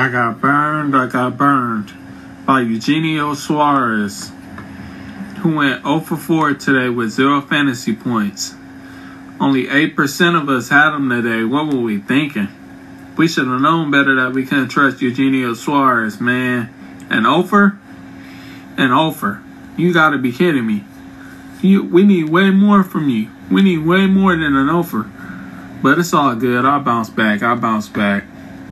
I got burned, I got burned by Eugenio Suarez, who went 0 for 4 today with zero fantasy points. Only 8% of us had him today. What were we thinking? We should have known better that we couldn't trust Eugenio Suarez, man. An offer? An offer. You gotta be kidding me. You, we need way more from you. We need way more than an offer. But it's all good. I bounce back. I bounce back.